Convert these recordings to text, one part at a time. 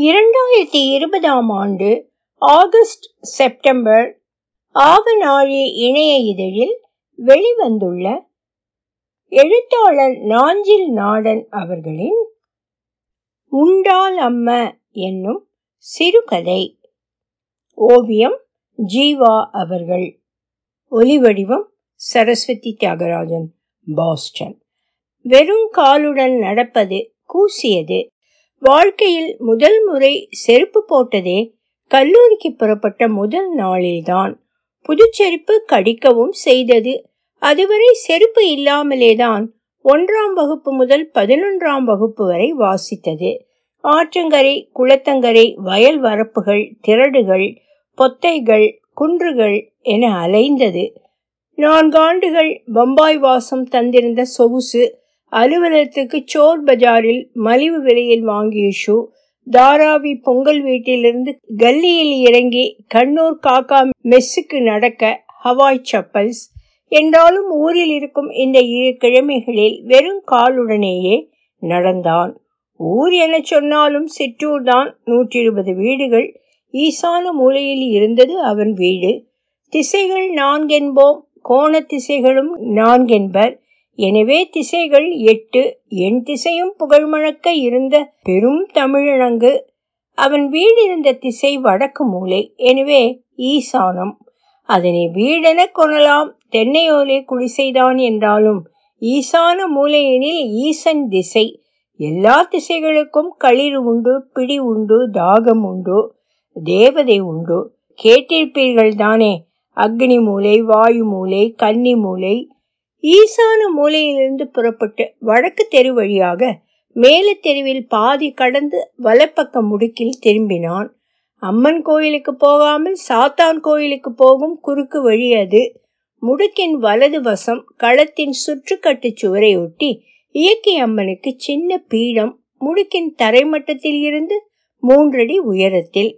இரண்டாயிரத்தி இருபதாம் ஆண்டு ஆகஸ்ட் செப்டம்பர் ஆவநாழி இணைய இதழில் வெளிவந்துள்ள எழுத்தாளர் நாஞ்சில் நாடன் அவர்களின் உண்டால் அம்ம என்னும் சிறுகதை. ஓவியம் ஜீவா அவர்கள். ஒலிவடிவம் சரஸ்வதி தியாகராஜன் பாஸ்டன். வெறும் காலுடன் நடப்பது கூசியது. வாழ்க்கையில் முதல் முறை செருப்பு போட்டதே கல்லூரிக்கு புறப்பட்ட முதல் நாளில்தான். புதுச்செருப்பு கடிக்கவும் செய்தது. அதுவரை செருப்பு இல்லாமலேதான் ஒன்றாம் வகுப்பு முதல் பதினொன்றாம் வகுப்பு வரை வாசித்தது. ஆற்றங்கரை குளத்தங்கரை வயல் வரப்புகள் திரடுகள் பொத்தைகள் குன்றுகள் என அலைந்தது. நான்காண்டுகள் பம்பாய் வாசம் தந்திருந்த சொகுசு அலுவலகத்துக்கு சோர் பஜாரில் மலிவு விலையில் வாங்கிய ஷூ தாராவி பொங்கல் வீட்டிலிருந்து கல்லியில் இறங்கி கண்ணூர் காக்கா மெஸ்ஸுக்கு நடக்க ஹவாய் சப்பல்ஸ் என்றாலும் ஊரில் இருக்கும் இந்த இரு கிழமைகளில் வெறும் காலுடனேயே நடந்தான். ஊர் என சொன்னாலும் சிற்றூர் தான் நூற்றி இருபது வீடுகள். ஈசான மூலையில் இருந்தது அவன் வீடு. திசைகள் நான்கென்போம் கோண திசைகளும் நான்கென்பர். எனவே திசைகள் எட்டு என் திசையும் புகழ்மணக்க இருந்த பெரும் தமிழங்கு அவன் வீடு இருந்த திசை வடக்கு மூலை எனவே ஈசானம். அதனை வீடென கொள்ளலாம் தென்னையோலே குடிசைதான் என்றாலும் ஈசான மூலையெனில் ஈசன் திசை. எல்லா திசைகளுக்கும் களிர் உண்டு பிடி உண்டு தாகம் உண்டு தேவதை உண்டு. கேட்டிருப்பீர்கள் தானே அக்னி மூலை வாயு மூலை கன்னி மூலை ஈசான மூலையிலிருந்து புறப்பட்டு வடக்கு தெரு வழியாக மேல தெருவில் பாதி கடந்து வலப்பக்க முடுக்கில் திரும்பினான். அம்மன் கோயிலுக்கு போகாமல் சாத்தான் கோயிலுக்கு போகும் குறுக்கு வழி அது. முடுக்கின் வலது வசம் களத்தின் சுற்றுக்கட்டு சுவரை ஒட்டி இயக்கி அம்மனுக்கு சின்ன பீடம் முடுக்கின் தரைமட்டத்தில் இருந்து மூன்றடி உயரத்தில்.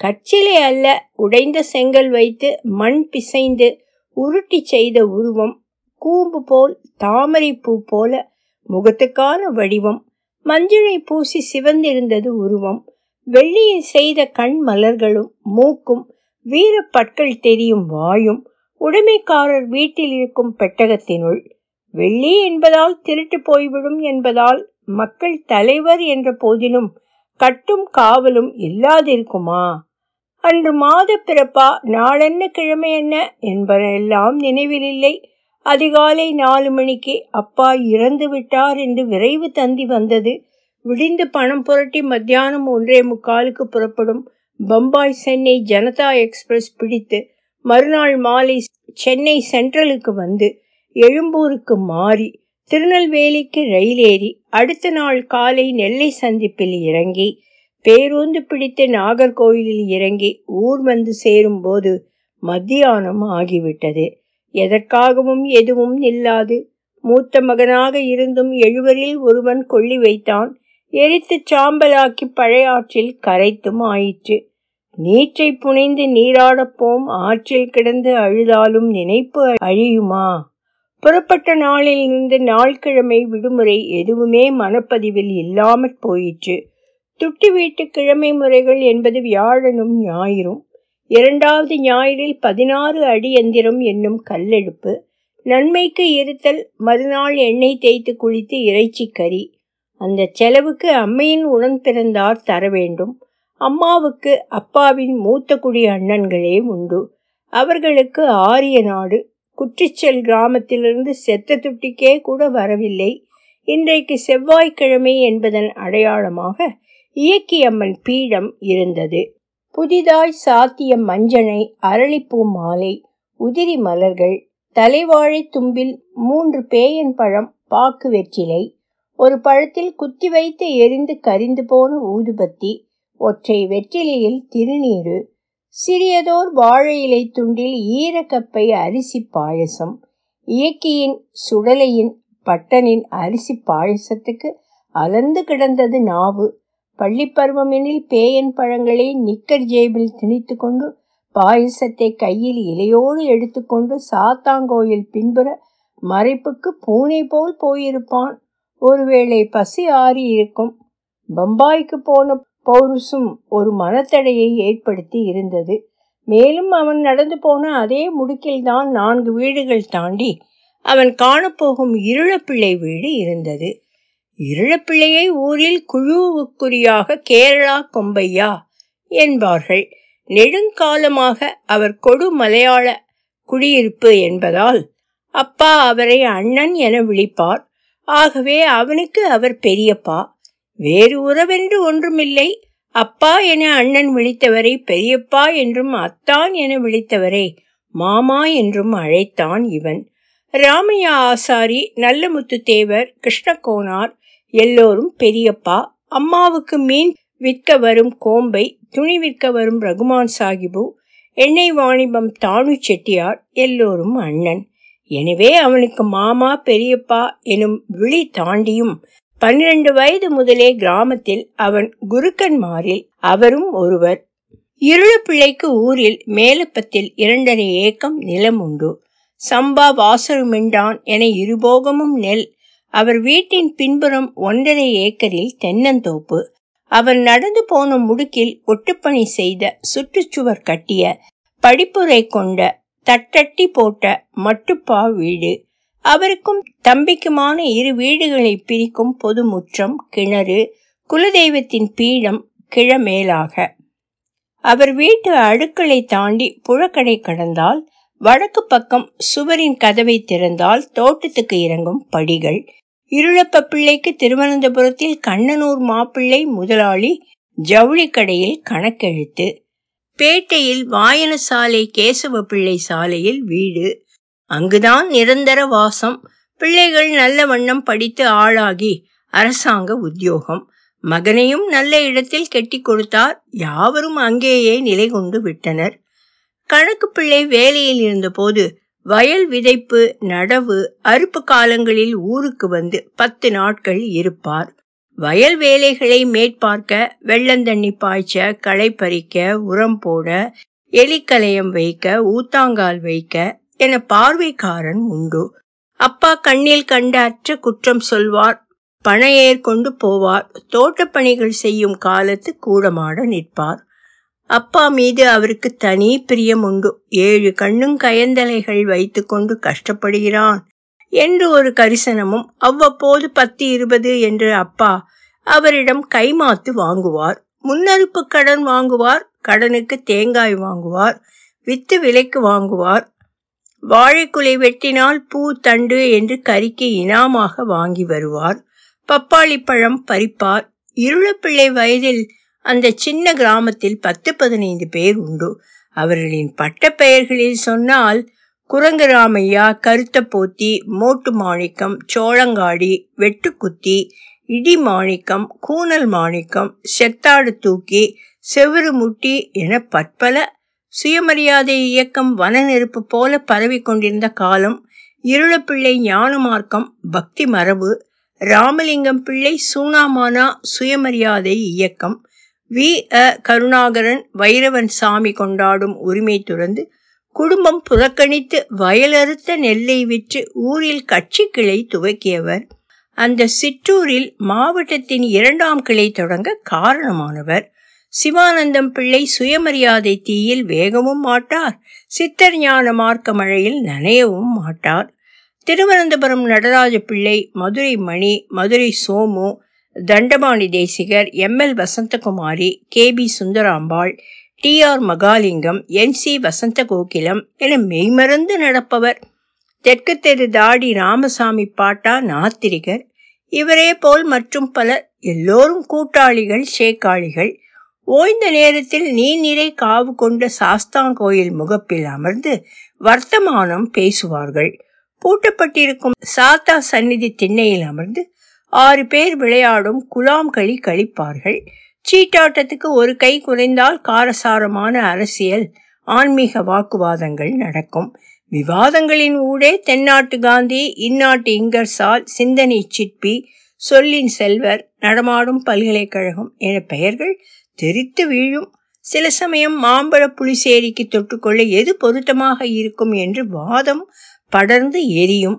கச்சிலை அல்ல உடைந்த செங்கல் வைத்து மண் பிசைந்து உருட்டி செய்த உருவம் கூம்பு போல் தாமரை பூ போல முகத்துக்கான வடிவம் மஞ்சளை பூசி சிவந்திருந்தது உருவம் வெள்ளியில் செய்த கண் மலர்களும் மூக்கும் வீரப்பற்கள் தெரியும் வாயும் உடைமைக்காரர் வீட்டில் இருக்கும் பெட்டகத்தினுள் வெள்ளி என்பதால் திருட்டு போய்விடும் என்பதால் மக்கள் தலைவர் என்ற போதிலும் கட்டும் காவலும் இல்லாதிருக்குமா? அன்று மாத பிறப்பா நாளென்ன கிழமை என்ன என்பதெல்லாம் நினைவில் இல்லை அதிகாலை நாலு மணிக்கு அப்பா இறந்து விட்டார் என்று விரைவு தந்தி வந்தது. விடிந்து பணம் புரட்டி மத்தியானம் ஒன்றே முக்காலுக்கு புறப்படும் பம்பாய் சென்னை ஜனதா எக்ஸ்பிரஸ் பிடித்து மறுநாள் மாலை சென்னை சென்ட்ரலுக்கு வந்து எழும்பூருக்கு மாறி திருநெல்வேலிக்கு ரயில் ஏறி அடுத்த நாள் காலை நெல்லை சந்திப்பில் இறங்கி பேருந்து பிடித்து நாகர்கோயிலில் இறங்கி ஊர் வந்து சேரும் போது மத்தியானம் ஆகிவிட்டது. எதற்காகவும் எதுவும் நில்லாது. மூத்த மகனாக இருந்தும் எழுவரில் ஒருவன் கொள்ளி வைத்தான். எரித்து சாம்பலாக்கி பழையாற்றில் கரைத்தும் ஆயிற்று. நீற்றை புனைந்து நீராடப்போம் ஆற்றில் கிடந்து அழுதாலும் நினைப்பு அழியுமா? புறப்பட்ட நாளில் இருந்து நாள்கிழமை விடுமுறை எதுவுமே மனப்பதிவில் இல்லாமற் போயிற்று. துட்டி வீட்டு கிழமை முறைகள் என்பது வியாழனும் ஞாயிறும். இரண்டாவது ஞாயிறில் பதினாறு அடி எந்திரம் என்னும் கல்லெடுப்பு நன்மைக்கு இருத்தல் மறுநாள் எண்ணெய் தேய்த்து குளித்து இறைச்சி கறி. அந்த செலவுக்கு அம்மையின் உடன் பிறந்தார் தர வேண்டும். அம்மாவுக்கு அப்பாவின் மூத்த குடி அண்ணன்களே உண்டு. அவர்களுக்கு ஆரிய நாடு. குற்றிச்சல் கிராமத்திலிருந்து செத்த துட்டிக்கே கூட வரவில்லை. இன்றைக்கு செவ்வாய்க்கிழமை என்பதன் அடையாளமாக இயக்கியம்மன் பீடம் இருந்தது. புதிதாய் சாத்திய மஞ்சனை அரளிப்பூ மாலை. உதிரி மலர்கள். தலைவாழை தும்பில் மூன்று பேயன் பழம் பாக்கு வெற்றிலை. ஒரு பழத்தில் குத்தி வைத்து எரிந்து கரிந்து போன ஊதுபத்தி. ஒற்றை வெற்றிலையில் திருநீரு. சிறியதோர் வாழை இலை துண்டில் ஈரக்கப்பை அரிசி பாயசம். இயக்கியின் சுடலையின் பட்டனின் அரிசி பாயசத்துக்கு அலந்து கிடந்தது நாவு. பள்ளிப்பருவமெனில் பேயன் பழங்களை நிக்கர் ஜேபில் திணித்து கொண்டு பாயசத்தை கையில் இலையோடு எடுத்துக்கொண்டு சாத்தாங்கோயில் பின்புற மறைப்புக்கு பூனை போல் போயிருப்பான். ஒருவேளை பசி ஆறி இருக்கும். பம்பாய்க்கு போன பௌருசும் ஒரு மனத்தடையை ஏற்படுத்தி இருந்தது. மேலும் அவன் நடந்து போன அதே முடுக்கில்தான் நான்கு வீடுகள் தாண்டி அவன் காணப்போகும் இருளப்பிள்ளை வீடு இருந்தது. இருளப்பிள்ளையை ஊரில் குழுவுக்குரியாக கேரளா கொம்பையா என்பார்கள். நெடுங்காலமாக அவர் கொடு மலையாள குடியிருப்பு என்பதால் அப்பா அவரை அண்ணன் என விழிப்பார். ஆகவே அவனுக்கு அவர் பெரியப்பா. வேறு உறவென்று ஒன்றுமில்லை. அப்பா என அண்ணன் விழித்தவரை பெரியப்பா என்றும் அத்தான் என விழித்தவரை மாமா என்றும் அழைத்தான் இவன். ராமையா ஆசாரி நல்லமுத்து தேவர் கிருஷ்ணகோனார் எல்லோரும் பெரியப்பா அம்மாவுக்கு மீன் விற்க வரும் கோம்பை துணி விற்க வரும் ரகுமான் சாஹிபு எண்ணெய் வாணிபம் தானு செட்டியார் எல்லோரும் அண்ணன். எனவே அவனுக்கு மாமா பெரியப்பா எனும் விழி தாண்டியும் பன்னிரண்டு வயது முதலே கிராமத்தில் அவன் குருக்கன்மாரில் அவரும் ஒருவர். இருளப்பிள்ளைக்கு ஊரில் மேலப்பத்தில் இரண்டரை ஏக்கம் நிலம் உண்டு சம்பா வாசருமெண்டான் என இருபோகமும் நெல் அவர் வீட்டின் பின்புறம் ஒன்றரை ஏக்கரில் தென்னந்தோப்பு. அவர் நடந்து போன முடுக்கில் ஒட்டுப்பணி செய்த சுற்றுச்சுவர் கட்டிய படிப்புரை கொண்ட தட்டட்டி போட்ட மட்டுப்பா வீடு. அவருக்கும் தம்பிக்குமான இரு வீடுகளை பிரிக்கும் பொது முற்றம் கிணறு குலதெய்வத்தின் பீடம் கிழமேலாக. அவர் வீட்டு அடுக்களை தாண்டி புழக்கடை கடந்தால் வடக்கு பக்கம் சுவரின் கதவை திறந்தால் தோட்டத்துக்கு இறங்கும் படிகள். இருளப்ப பிள்ளைக்கு திருவனந்தபுரத்தில் கண்ணனூர் மாப்பிள்ளை முதலாளி ஜவுளி கடையில் கணக்கெழுத்து. பேட்டையில் வாயனசாலை கேசவ பிள்ளை சாலையில் வீடு. அங்குதான் நிரந்தர வாசம். பிள்ளைகள் நல்ல வண்ணம் படித்து ஆளாகி அரசாங்க உத்தியோகம். மகனையும் நல்ல இடத்தில் கெட்டி கொடுத்தார். யாவரும் அங்கேயே நிலை கொண்டு விட்டனர். கணக்கு பிள்ளை வேலையில் இருந்தபோது வயல் விதைப்பு நடவு அறுப்பு காலங்களில் ஊருக்கு வந்து பத்து நாட்கள் இருப்பார். வயல் வேலைகளை மேற்பார்க்க வெள்ளந்தண்ணி பாய்ச்ச களை பறிக்க உரம் போட எலிக்கலையம் வைக்க ஊத்தாங்கால் வைக்க என பார்வைக்காரன் உண்டு. அப்பா கண்ணில் கண்ட அற்ற குற்றம் சொல்வார் பணையேர் கொண்டு போவார் தோட்டப்பணிகள் செய்யும் காலத்து கூடமாட நிற்பார். அப்பா மீது அவருக்கு தனி பிரியம் உண்டு. ஏழு கண்ணும் கயந்தலைகள் வைத்துக்கொண்டு கஷ்டப்படுகிறான் என்று ஒரு கரிசனமும் அவ்வப்போது பத்து இருபது என்று அப்பா அவரிடம் கைமாத்து வாங்குவார். முன்னறுப்பு கடன் வாங்குவார் கடனுக்கு தேங்காய் வாங்குவார் வித்து விலைக்கு வாங்குவார். வாழைக்குலை வெட்டினால் பூ தண்டு என்று கறிக்கு இனாமாக வாங்கி வருவார். பப்பாளி பழம் பறிப்பார். இருளப்பிள்ளை வயதில் அந்த சின்ன கிராமத்தில் பத்து பதினைந்து பேர் உண்டு. அவர்களின் பட்ட பெயர்களில் சொன்னால் குரங்கராமையா கருத்த போத்தி மோட்டு மாணிக்கம் சோளங்காடி வெட்டுக்குத்தி இடி மாணிக்கம் கூனல் மாணிக்கம் செத்தாடு தூக்கி செவ்வறு முட்டி என பற்பல சுயமரியாதை இயக்கம் வன நெருப்பு போல பரவி கொண்டிருந்த காலம் இருளப்பிள்ளை ஞான மார்க்கம் பக்தி மரபு ராமலிங்கம் பிள்ளை சூனாமானா சுயமரியாதை இயக்கம் வி. அ. கருணாகரன் வைரவன் சாமி கொண்டாடும் உரிமை துறந்து குடும்பம் புறக்கணித்து வயலறுத்த நெல்லை விற்று ஊரில் கட்சி கிளை துவக்கியவர். அந்த சிற்றூரில் மாவட்டத்தின் இரண்டாம் கிளை தொடங்க காரணமானவர். சிவானந்தம் பிள்ளை சுயமரியாதை தீயில் வேகவும் மாட்டார். சித்தர் ஞான மார்க்க மழையில் நனையவும் மாட்டார். Thiruvananthapuram Nataraja Pillai Madurai Mani Madurai Somu Dandapani Desikar M L Vasanthakumari K B Sundarambal T R Mahalingam N C Vasantha Kokilam என மெய்மறந்து நடப்பவர். தெற்கு தெரு தாடி ராமசாமி பாட்டா நாத்திரிகர். இவரே போல் மற்றும் பலர் எல்லோரும் கூட்டாளிகள் சேக்காளிகள். ஓய்ந்த நேரத்தில் நீர்நிறை காவு கொண்ட சாஸ்தாங்கோயில் முகப்பில் அமர்ந்து வர்த்தமானம் பேசுவார்கள். பூட்டப்பட்டிருக்கும் சாத்தா சந்நிதி திண்ணையில் அமர்ந்து ஆறு பேர் விளையாடும் குலாம் களி கழிப்பார்கள் சீட்டாட்டத்துக்கு ஒரு கை குறைந்தால் காரசாரமான அரசியல் ஆன்மீக வாக்குவாதங்கள் நடக்கும். விவாதங்களின் ஊடே தென்னாட்டு காந்தி இந்நாட்டு இங்கர்சால் சிந்தனை சிற்பி சொல்லின் செல்வர் நடமாடும் பல்கலைக்கழகம் என பெயர்கள் தெரித்து வீழும். சில சமயம் மாம்பழ புலிசேரிக்கு தொட்டுக்கொள்ள எது பொருத்தமாக இருக்கும் என்று வாதம் படர்ந்து எரியும்.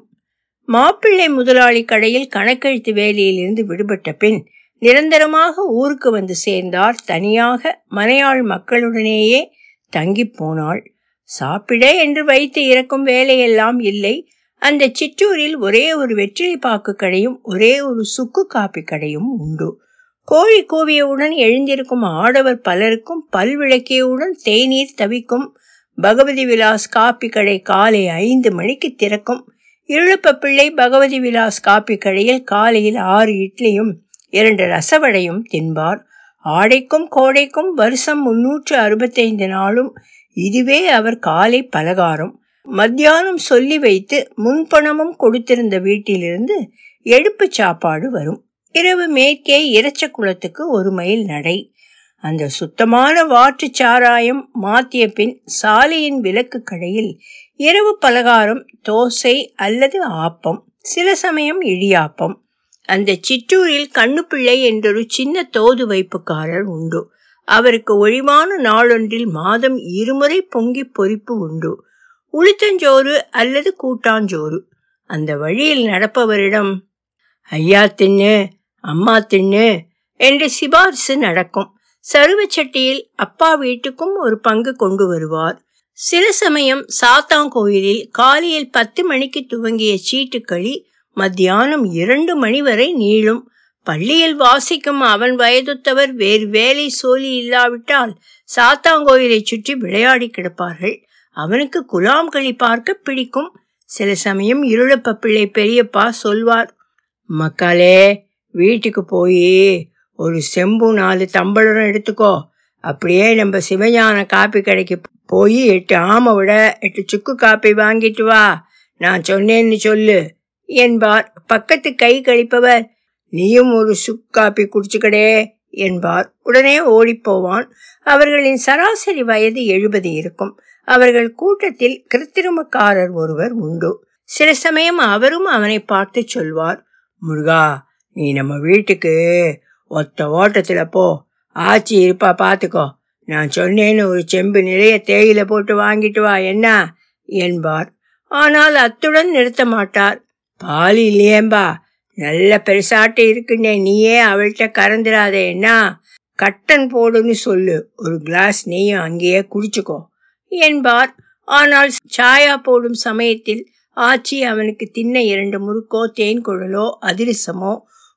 மாப்பிள்ளை முதலாளி கடையில் கணக்கெழுத்து வேலையிலிருந்து விடுபட்ட பின் நிரந்தரமாக ஊருக்கு வந்து சேர்ந்தார். தனியாக மனையாள் மக்களுடனேயே தங்கி போனாள். சாப்பிட என்று வைத்து இறக்கும் வேலையெல்லாம் இல்லை. அந்த சிற்றூரில் ஒரே ஒரு வெற்றிலை பாக்கு கடையும் ஒரே ஒரு சுக்கு காப்பி கடையும் உண்டு. கோழி கூவியவுடன் எழுந்திருக்கும் ஆடவர் பலருக்கும் பல்விளக்கியவுடன் தேநீர் தவிக்கும் பகவதி விலாஸ் காப்பி கடை காலை ஐந்து மணிக்கு திறக்கும். இருளப்ப பிள்ளை பகவதி விலாஸ் காப்பி கடையில் காலையில் ஆறு இட்லியும் இரண்டு ரசவடையும் தின்பார். ஆடைக்கும் கோடைக்கும் வருஷம் முன்னூற்று அறுபத்தைந்து நாளும் இதுவே அவர் காலை பலகாரம். மத்தியானம் சொல்லி வைத்து முன்பணமும் கொடுத்திருந்த வீட்டிலிருந்து எடுப்பு சாப்பாடு வரும். இரவு மேற்கே இறைச்ச குளத்துக்கு ஒரு மைல் நடை. அந்த சுத்தமான வாற்று சாராயம் மாத்திய பின் சாலையின் விளக்கு கடையில் இரவு பலகாரம் தோசை அல்லது ஆப்பம் சில சமயம் இடியாப்பம். அந்த சிற்றூரில் கண்ணுப்பிள்ளை என்றொரு சின்ன தோது வைப்புக்காரர் உண்டு. அவருக்கு ஒழிவான நாளொன்றில் மாதம் இருமுறை பொங்கி பொறிப்பு உண்டு. உளுத்தஞ்சோறு அல்லது கூட்டாஞ்சோறு. அந்த வழியில் நடப்பவரிடம் ஐயா தின்னு அம்மா தின்னு என்று சிபாரிசு நடக்கும். சருவச்சட்டியில் அப்பா வீட்டுக்கும் ஒரு பங்கு கொண்டு வருவார். சில சமயம் சாத்தாங்கோயிலில் காலையில் பத்து மணிக்கு துவங்கிய சீட்டுக்களி மத்தியானம் இரண்டு மணி வரை நீளும். பள்ளியில் வாசிக்கும் அவன் வயதுத்தவர் வேறு வேலை சோலி இல்லாவிட்டால் சாத்தாங்கோயிலை சுற்றி விளையாடி கிடப்பார்கள். அவனுக்கு குலாம் களி பார்க்க பிடிக்கும். சில சமயம் இருளப்ப பிள்ளை பெரியப்பா சொல்வார் மக்களே வீட்டுக்கு போய் ஒரு செம்பு நாலு தம்பளம் எடுத்துக்கோ. அப்படியே நம்ம சிவஞான காப்பி கடைக்கு போய் எட்டு ஆமை விட எட்டு சுக்கு காப்பி வாங்கிட்டு வா. நான் சொன்னேன்னு சொல்லு என்பார். பக்கத்து கை கழிப்பவர் நீயும் ஒரு சுக்கு காப்பி குடிச்சுக்கடே என்பார். உடனே ஓடிப்போவான். அவர்களின் சராசரி வயது எழுபது இருக்கும். அவர்கள் கூட்டத்தில் கிருத்திருமக்காரர் ஒருவர் உண்டு. சில சமயம் அவரும் அவனை பார்த்து சொல்வார் முருகா நீ நம்ம வீட்டுக்கு ஒத்த ஓட்டத்தில் போ. ஆச்சி இருப்பா பார்த்துக்கோ நான் சொன்னேன்னு ஒரு செம்பு நிறைய தேயில போட்டு வாங்கிட்டு வா என்ன? என்பார். ஆனால் அத்துடன் நிறுத்த மாட்டார். பால் இல்லையேம்பா. நல்ல பெருசாட்டு இருக்குன்னே நீயே அவள்கிட்ட கறந்துடாதே என்ன? கட்டன் போடுன்னு சொல்லு. ஒரு கிளாஸ் நீயும் அங்கேயே குடிச்சுக்கோ என்பார். ஆனால் சாயா போடும் சமயத்தில் ஆச்சி அவனுக்கு தின்ன இரண்டு முறுக்கோ தேன் குழலோ அதிரசமோ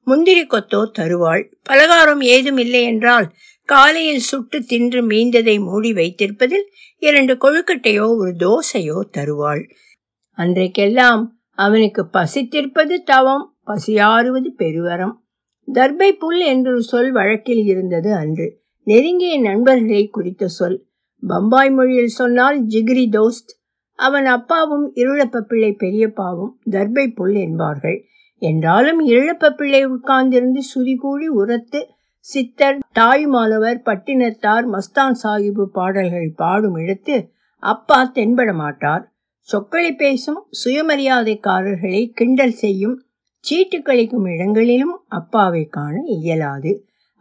முந்திரி கொத்தோ தருவாள். பலகாரம் ஏதும் இல்லை என்றால் காலையில் சுட்டு தின்று மீந்ததை மூடி வைத்திருப்பதில் இரண்டு கொழுக்கட்டையோ ஒரு தோசையோ தருவாள். அன்றைக்கெல்லாம் அவனுக்கு பசித்திருப்பது தவம் பசியாறுவது பெருவரம். தர்பை புல் என்று சொல் வழக்கில் இருந்தது அன்று. நெருங்கிய நண்பர்களை குறித்த சொல். பம்பாய் மொழியில் சொன்னால் ஜிகிரி தோஸ்த். அவன் அப்பாவும் இருளப்ப பிள்ளை பெரியப்பாவும் தர்பை புல் என்பார்கள். என்றாலும் இழப்ப பிள்ளை உட்கார்ந்திருந்து சுரிகூடி உரத்து சித்தர் தாய்மாலவர் பட்டினத்தார் மஸ்தான் சாஹிபு பாடல்கள் பாடும் இடத்து அப்பா தென்பட மாட்டார் சொக்களை பேசும் சுயமரியாதைக்காரர்களை கிண்டல் செய்யும் சீட்டு கழிக்கும் இடங்களிலும் அப்பாவை காண இயலாது.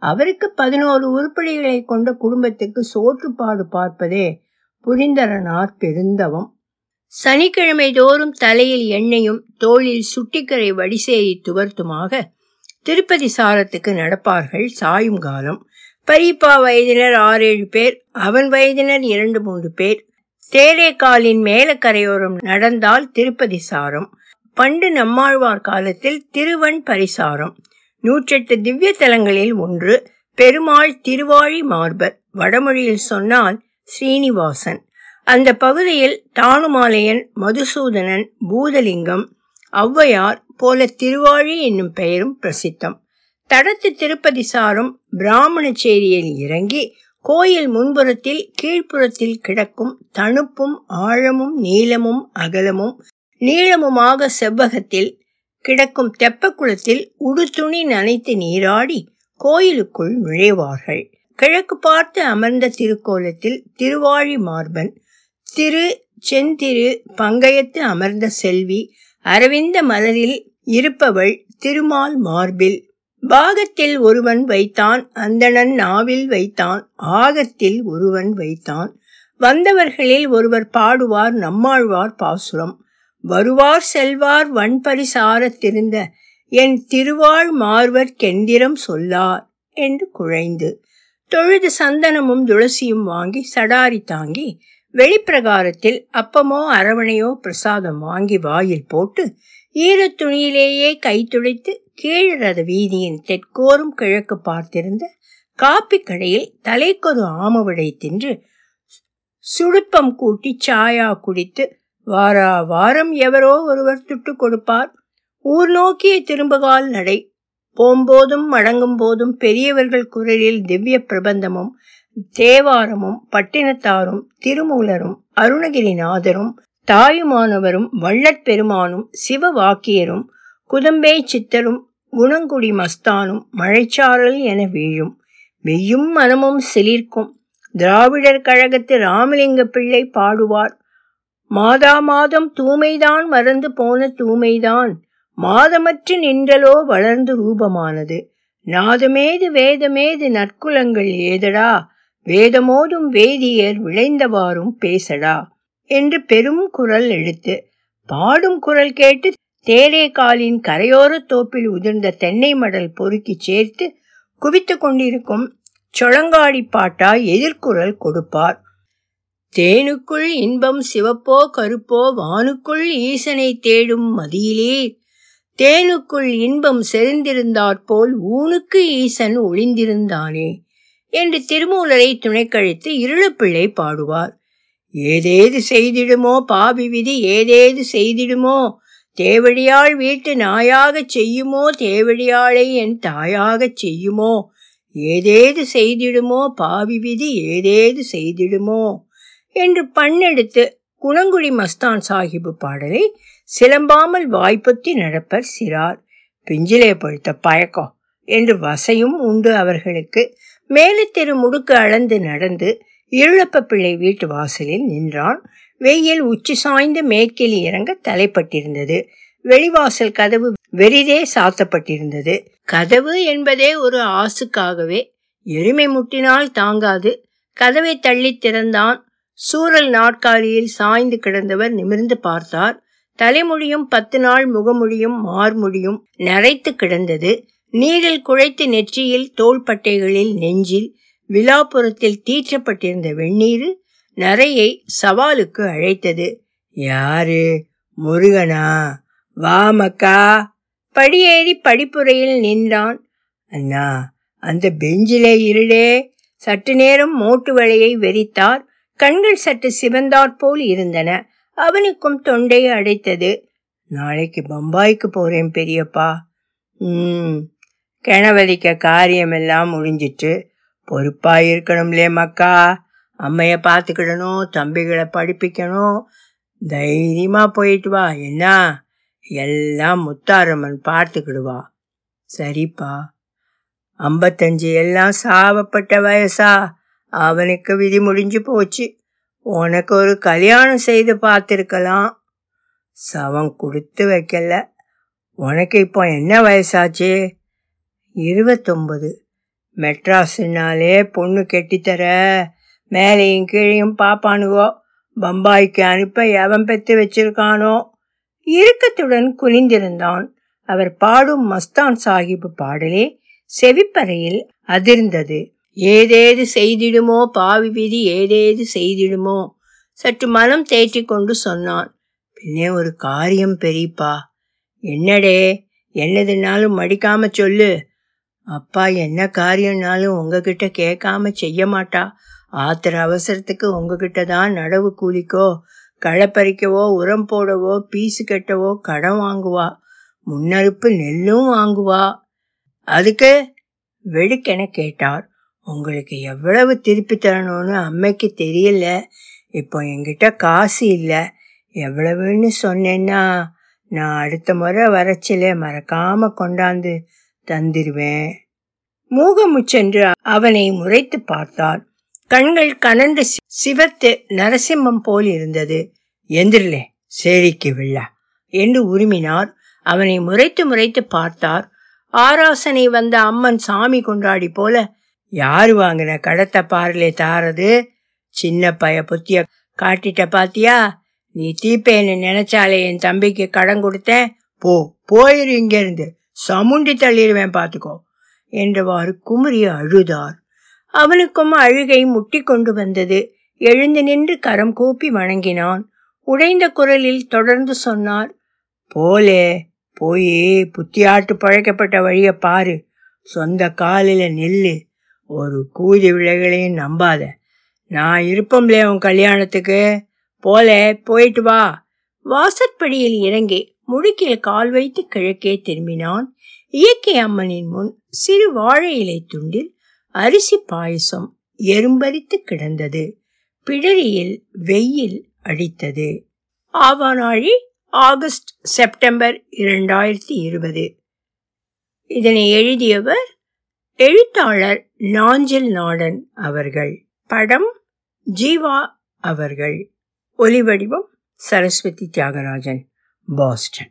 அவருக்கு பதினோரு உருப்படிகளை கொண்ட குடும்பத்துக்கு சோற்றுப்பாடு பார்ப்பதே புரிந்தரனார் பெருந்தவம். சனிக்கிழமை தோறும் தலையில் எண்ணெயும் தோளில் சுட்டிக்கரை வடிசேரி துவர்த்துமாக திருப்பதி சாரத்துக்கு நடப்பார்கள் சாயும் காலம். பரிப்பா வயதினர் ஆறேழு பேர் அவன் வயதினர் இரண்டு மூன்று பேர். தேரேக்காலின் மேலக்கரையோரம் நடந்தால் திருப்பதி சாரம். பண்டு நம்மாழ்வார் காலத்தில் திருவன் பரிசாரம். நூற்றெட்டு திவ்ய தலங்களில் ஒன்று பெருமாள் திருவாழி மார்பர். வடமொழியில் சொன்னால் ஸ்ரீனிவாசன். அந்த பகுதியில் தானுமாலையன் மதுசூதனன் பூதலிங்கம் ஔவையார் போல திருவாழி என்னும் பெயரும் பிரசித்தம். தடத்து திருப்பதி சாரும் பிராமணச்சேரியில் இறங்கி கோயில் முன்புறத்தில் கீழ்ப்புறத்தில் கிடக்கும் தணுப்பும் ஆழமும் நீளமும் அகலமும் நீளமுமாக செவ்வகத்தில் கிடக்கும் தெப்பக்குளத்தில் உடுத்துணி நனைத்து நீராடி கோயிலுக்குள் நுழைவார்கள். கிழக்கு பார்த்து அமர்ந்த திருக்கோலத்தில் திருவாழி மார்பன் திரு செந்திரு பங்கயத்து அமர்ந்த செல்வி அரவிந்த மலரில் இருப்பவள் திருமால் மார்பில். பாகத்தில் ஒருவன் வைத்தான் அந்தணன் நாவில் வைத்தான் ஆகத்தில் ஒருவன் வைத்தான். வந்தவர்களில் ஒருவர் பாடுவார் நம்மாழ்வார் பாசுரம். வருவார் செல்வார் வன்பரிசாரத்திருந்த என் திருவாள் மார்வர் கெந்திரம் சொல்லார் என்று குழைந்து. தொழுது சந்தனமும் துளசியும் வாங்கி சடாரி தாங்கி வெளிப்பிரகாரத்தில் அப்பமோ அரவணையோ பிரசாதம் வாங்கி வாயில் போட்டு ஈரத் துணியிலேயே கை துடைத்து கீழரத வீதியின் தெற்கோரும் கிழக்கு பார்த்திருந்த காப்பி கடையில் தலைக்கொரு ஆமவிடை தின்று சுடுப்பம் கூட்டி சாயா குடித்து வாரா வாரம் எவரோ ஒருவர் துட்டு கொடுப்பார். ஊர் நோக்கிய திரும்பகால் நடை. போம்போதும் மடங்கும் போதும் பெரியவர்கள் குரலில் திவ்ய பிரபந்தமும் தேவாரமும் பட்டினத்தாரும் திருமூலரும் அருணகிரிநாதரும் தாயுமானவரும் வள்ளற் பெருமானும் சிவவாக்கியரும் குதம்பே சித்தரும் குணங்குடி மஸ்தானும் மழைச்சாரல் என வீழும். வெய்யும் மனமும் சிலிர்க்கும். திராவிடர் கழகத்து ராமலிங்க பிள்ளை பாடுவார். மாதா மாதம் தூமைதான் மறந்து போன தூமைதான் மாதமற்று நின்றலோ வளர்ந்து ரூபமானது. நாதமேது வேதமேது நற்குலங்கள் ஏதடா? வேதமோதும் வேதியர் விளைந்தவாறும் பேசடா என்று பெரும் குரல் எடுத்து பாடும் குரல் கேட்டு தேரேகாலின் கரையோரத் தோப்பில் உதிர்ந்த தென்னை மடல் பொறுக்கி சேர்த்து குவித்து கொண்டிருக்கும் சொளங்காடி பாட்டாய் எதிர்குரல் கொடுப்பார். தேனுக்குள் இன்பம் சிவப்போ கருப்போ வானுக்குள் ஈசனை தேடும் மதியிலே. தேனுக்குள் இன்பம் செறிந்திருந்தாற்போல் ஊனுக்கு ஈசன் ஒளிந்திருந்தானே. என்று திருமூலரை துணைக்கழித்து இருளப்பிள்ளை பாடுவார். ஏதேது செய்திடுமோ பாவி விதி ஏதேது செய்திடுமோ? தேவடியாள் வீட்டு நாயாகச் செய்யுமோ? தேவடியாளை என் தாயாகச் செய்யுமோ? ஏதேது செய்திடுமோ? பாவி விதி ஏதேது செய்திடுமோ? என்று பண்ணெடுத்து குணங்குடி மஸ்தான் சாஹிபு பாடலை சிலம்பாமல் வாய்ப்பொத்தி நடப்பர் சிறார். பிஞ்சிலே பழுத்த பயக்கம் என்று வசையும் உண்டு அவர்களுக்கு. மேலத்தெரு முடுக்கு அளந்து நடந்து இருளப்ப பிள்ளை வீட்டு வாசலில் நின்றான். வெயில் உச்சி சாய்ந்து மேற்கில் இறங்க தலைப்பட்டிருந்தது. வெளிவாசல் கதவு வெறிதே சாத்தப்பட்டிருந்தது. கதவு என்பதே ஒரு ஆசுக்காகவே எருமை முட்டினால் தாங்காது. கதவை தள்ளி திறந்தான். சூரல் நாற்காலியில் சாய்ந்து கிடந்தவர் நிமிர்ந்து பார்த்தார். தலைமுடியும் பத்து நாள் முகமுடியும் மார்முடியும் நரைத்து கிடந்தது. நீரில் குழைத்து நெற்றியில் தோள்பட்டைகளில் நெஞ்சில் விழாபுரத்தில் தீற்றப்பட்டிருந்த வெந்நீர் நரையை சவாலுக்கு அழைத்தது. யாரு? முருகனா? வாமக்கா? படியேறி படிப்புறையில் நின்றான். அண்ணா அந்த பெஞ்சிலே இருடே சற்று நேரம் மோட்டு வலையை வெறித்தார். கண்கள் சற்று சிவந்தாற்போல் இருந்தன. அவனுக்கும் தொண்டை அடைத்தது. நாளைக்கு பம்பாய்க்கு போறேன் பெரியப்பா. ம் கிணவதிக்க காரியமெல்லாம் முடிஞ்சிட்டு பொறுப்பா இருக்கணும்லே மக்கா. அம்மைய பார்த்துக்கிடணும் தம்பிகளை படிப்பிக்கணும். தைரியமா போயிட்டு வா என்ன? எல்லாம் முத்தாரம்மன் பார்த்துக்கிடுவா. சரிப்பா. ஐம்பத்தஞ்சு எல்லாம் சாவப்பட்ட வயசா. அவனுக்கு விதி முடிஞ்சு போச்சு. உனக்கு ஒரு கல்யாணம் செய்து பார்த்துருக்கலாம். சவம் கொடுத்து வைக்கல. உனக்கு இப்போ என்ன வயசாச்சு? இருபத்தொம்பது மெட்ராஸுனாலே பொண்ணு கெட்டித்தர மேலையும் கீழையும் பாப்பானுவோ பம்பாய்க்கு அனுப்ப எவன் பெற்று வச்சிருக்கானோ. இறுக்கத்துடன் குனிந்திருந்தான். அவர் பாடும் மஸ்தான் சாஹிப் பாடலே செவிப்பறையில் அதிர்ந்தது. ஏதேது செய்திடுமோ பாவி விதி ஏதேது செய்திடுமோ. சற்று மனம் தேற்றி கொண்டு சொன்னான். பின்னே ஒரு காரியம் பெரியப்பா. என்னடே என்னதுனாலும் மடிக்காம சொல்லு. அப்பா என்ன காரியம்னாலும் உங்ககிட்ட கேட்காம செய்ய மாட்டா. ஆத்திர அவசரத்துக்கு உங்ககிட்ட தான் நடவு கூலிக்கோ களை பறிக்கவோ உரம் போடவோ பீசு கட்டவோ கடன் வாங்குவா. முன்னறுப்பு நெல்லும் வாங்குவா. அதுக்கு வெடுக்கென கேட்டார். உங்களுக்கு எவ்வளவு திருப்பி தரணும்னு அம்மைக்கு தெரியல. இப்போ என்கிட்ட காசு இல்லை. எவ்வளவுன்னு சொன்னேன்னா நான் அடுத்த முறை வரச்சில மறக்காம கொண்டாந்து தந்திருவேன். மூகமுச்சென்று அவனை முறைத்து பார்த்தார் கண்கள் கனண்டு சிவத்து நரசிம்மம் போல் இருந்தது. எந்திரிலே சேரிக்கு விழா என்று உருமினார். அவனை முறைத்து முறைத்து பார்த்தார். ஆராசனை வந்த அம்மன் சாமி கொண்டாடி போல யாரு வாங்கின கடத்தை பாருலே தாரது? சின்ன பய புத்திய காட்டிட்ட பாத்தியா? நீ தீப்பேன்னு நினைச்சாலே என் தம்பிக்கு கடன் கொடுத்தேன். போ போயிரு இங்கிருந்து. சமுண்டி தள்ளிடுவேன் பார்த்துக்கோ என்றவாறு குமரி அழுதார். அவனுக்கும் அழுகை முட்டி கொண்டு வந்தது. எழுந்து நின்று கரம் கூப்பி வணங்கினான். உடைந்த குரலில் தொடர்ந்து சொன்னார் போலே போய் புத்தியாட்டு பழைக்கப்பட்ட வழிய பாரு. சொந்த காலில் நில்லு. ஒரு கூதி விலைகளையும் நம்பாத. நான் இருப்பம்லே உன் கல்யாணத்துக்கு. போலே போயிட்டு வா. வாசற்படியில் இறங்கி முழுக்கில் கால் வைத்து கிழக்கே திரும்பினான். இயற்கை அம்மனின் முன் சிறு வாழை இலை துண்டில் அரிசி பாயசம் எறும்பரித்து கிடந்தது. பிடரியில் வெயில் அடித்தது. ஆவானாழி ஆகஸ்ட் செப்டம்பர் இரண்டாயிரத்தி இருபது. இதனை எழுதியவர் எழுத்தாளர் நாஞ்சில் நாடன் அவர்கள். படம் ஜீவா அவர்கள். ஒலிவடிவம் சரஸ்வதி தியாகராஜன். பாஸ்டன்